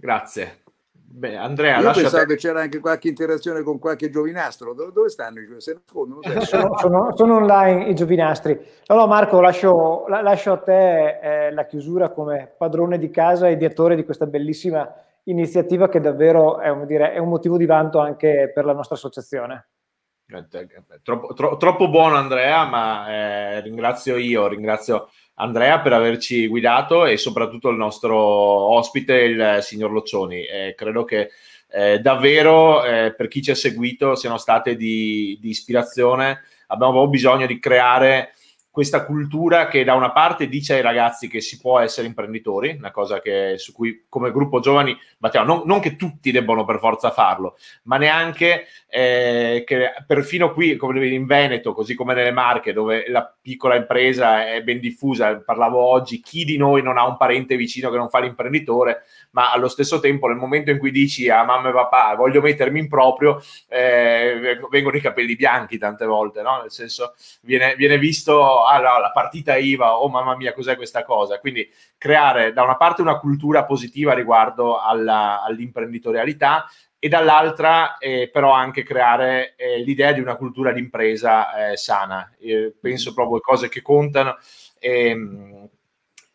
Grazie. Beh, Andrea, Io pensavo te... che c'era anche qualche interazione con qualche giovinastro. Dove, dove stanno i giovinastri? sono, sono, sono, online i giovinastri. No, no, Marco, lascio, lascio a te eh, la chiusura come padrone di casa e ideatore di questa bellissima iniziativa che davvero è un, dire, è un motivo di vanto anche per la nostra associazione. Troppo, tro, troppo buono Andrea, ma eh, ringrazio io, ringrazio Andrea per averci guidato e soprattutto il nostro ospite, il signor Loccioni. Eh, credo che eh, davvero eh, per chi ci ha seguito siano state di, di ispirazione. Abbiamo bisogno di creare questa cultura che da una parte dice ai ragazzi che si può essere imprenditori, una cosa che, su cui come gruppo giovani battiamo, non, non che tutti debbano per forza farlo, ma neanche eh, che perfino qui come in Veneto, così come nelle Marche, dove la piccola impresa è ben diffusa, parlavo oggi, chi di noi non ha un parente vicino che non fa l'imprenditore, ma allo stesso tempo nel momento in cui dici a mamma e papà voglio mettermi in proprio, eh, vengono i capelli bianchi tante volte, no? nel senso viene, viene visto ah, no, la partita IVA, oh mamma mia cos'è questa cosa, quindi creare da una parte una cultura positiva riguardo alla, all'imprenditorialità e dall'altra eh, però anche creare eh, l'idea di una cultura d'impresa eh, sana. penso proprio cose che contano. Ehm,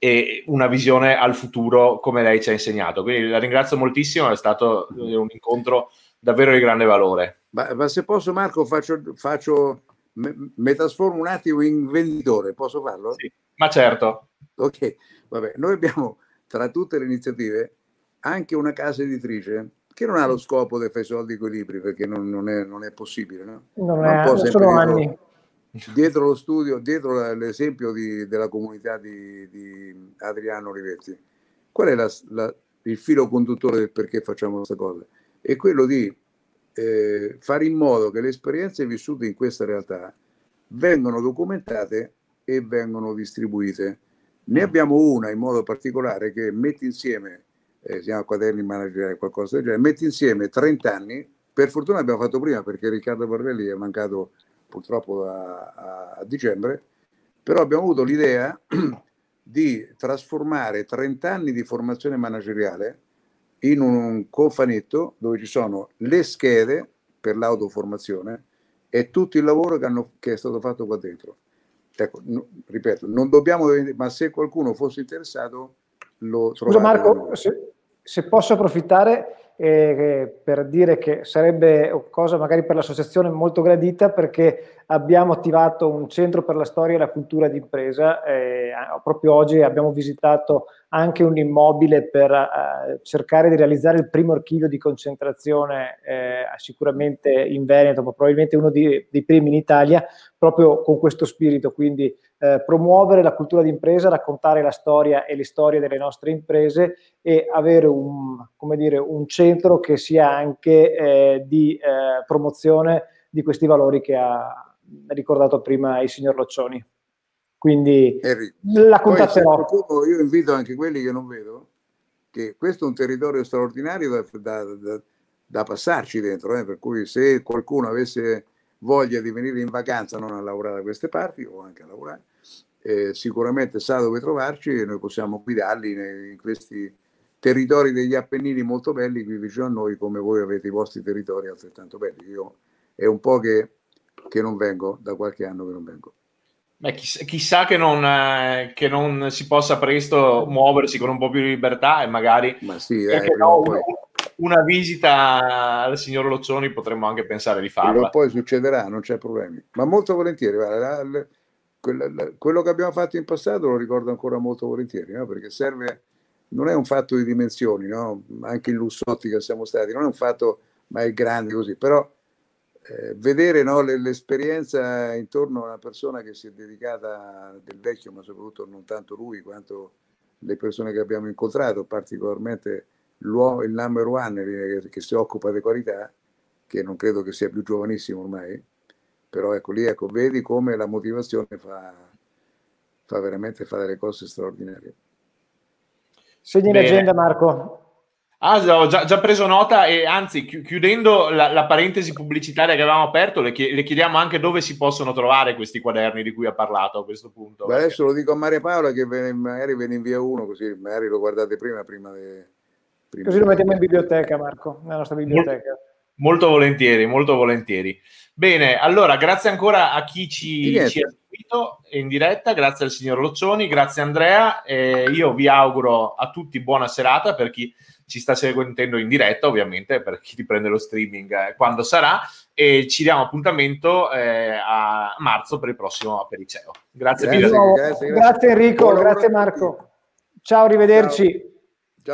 e una visione al futuro come lei ci ha insegnato. Quindi la ringrazio moltissimo, è stato un incontro davvero di grande valore. Ma, ma se posso Marco faccio, faccio me, me, trasformo un attimo in venditore, posso farlo? Sì, ma certo. Ok, vabbè, noi abbiamo tra tutte le iniziative anche una casa editrice che non ha lo scopo di fare soldi con i libri perché non, non, è, non è, possibile, no? Non, non è, sono anni dietro lo studio, dietro l'esempio di, della comunità di, di, Adriano Olivetti, qual è la, la, il filo conduttore del perché facciamo questa cosa? È quello di eh, fare in modo che le esperienze vissute in questa realtà vengano documentate e vengono distribuite. Ne abbiamo una in modo particolare che mette insieme, eh, si chiama quaderni manageriali, qualcosa del genere, mette insieme 30 anni, per fortuna abbiamo fatto prima perché Riccardo Barvelli è mancato purtroppo a, a, a dicembre, però abbiamo avuto l'idea di trasformare 30 anni di formazione manageriale in un cofanetto dove ci sono le schede per l'autoformazione e tutto il lavoro che, hanno, che è stato fatto qua dentro. Ecco, no, ripeto, non dobbiamo, ma se qualcuno fosse interessato lo Scusa Marco, se, se posso approfittare, eh, per dire che sarebbe cosa magari per l'associazione molto gradita perché abbiamo attivato un centro per la storia e la cultura d'impresa. Eh, proprio oggi abbiamo visitato anche un immobile per eh, cercare di realizzare il primo archivio di concentrazione, eh, sicuramente in Veneto, ma probabilmente uno di, dei primi in Italia, proprio con questo spirito. Quindi eh, promuovere la cultura d'impresa, raccontare la storia e le storie delle nostre imprese e avere un, dire, un centro che sia anche eh, di eh, promozione di questi valori che ha ricordato prima il signor Loccioni. Quindi Enrico. la contatterò. Poi, io invito anche quelli che non vedo, che questo è un territorio straordinario da, da, da, da passarci dentro, eh? per cui se qualcuno avesse voglia di venire in vacanza, non a lavorare da queste parti o anche a lavorare, eh, sicuramente sa dove trovarci e noi possiamo guidarli in questi territori degli Appennini molto belli qui vicino a noi, come voi avete i vostri territori altrettanto belli. Io è un po' che, che non vengo, da qualche anno che non vengo. Beh, chissà, chissà che, non, eh, che, non, si possa presto muoversi con un po' più di libertà e magari Ma sì, eh, no, una, una visita al signor Loccioni potremmo anche pensare di farla. poi succederà, non c'è problemi. Ma molto volentieri, guarda, la, la, quella, quello che abbiamo fatto in passato lo ricordo ancora molto volentieri, no? perché serve, non è un fatto di dimensioni, no? anche in Lussotti che siamo stati, non è un fatto, ma è grande così, però eh, vedere no, l'esperienza intorno a una persona che si è dedicata del vecchio, ma soprattutto non tanto lui quanto le persone che abbiamo incontrato, particolarmente l'uomo, il number one che, che si occupa di qualità, che non credo che sia più giovanissimo ormai, però ecco lì ecco, vedi come la motivazione fa, fa veramente fare delle cose straordinarie. Segni l'agenda Marco. Ah, ho già, già, preso nota e anzi, chiudendo la, la, parentesi pubblicitaria che avevamo aperto, le, le, chiediamo anche dove si possono trovare questi quaderni di cui ha parlato a questo punto. Beh, adesso lo dico a Maria Paola che ve, magari ve ne invia uno, così magari lo guardate prima. prima, de, prima così lo mettiamo in biblioteca, Marco, nella nostra biblioteca. Molto, molto volentieri, molto volentieri. Bene, allora grazie ancora a chi ci, ci ha seguito in diretta, grazie al signor Loccioni, grazie Andrea. Eh, io vi auguro a tutti buona serata per chi ci sta seguendo in diretta, ovviamente, per chi ti prende lo streaming eh, quando sarà. E ci diamo appuntamento eh, a marzo per il prossimo Apericeo. Grazie, grazie, grazie, grazie. grazie Enrico, Buon grazie Marco. Ciao, arrivederci. Ciao.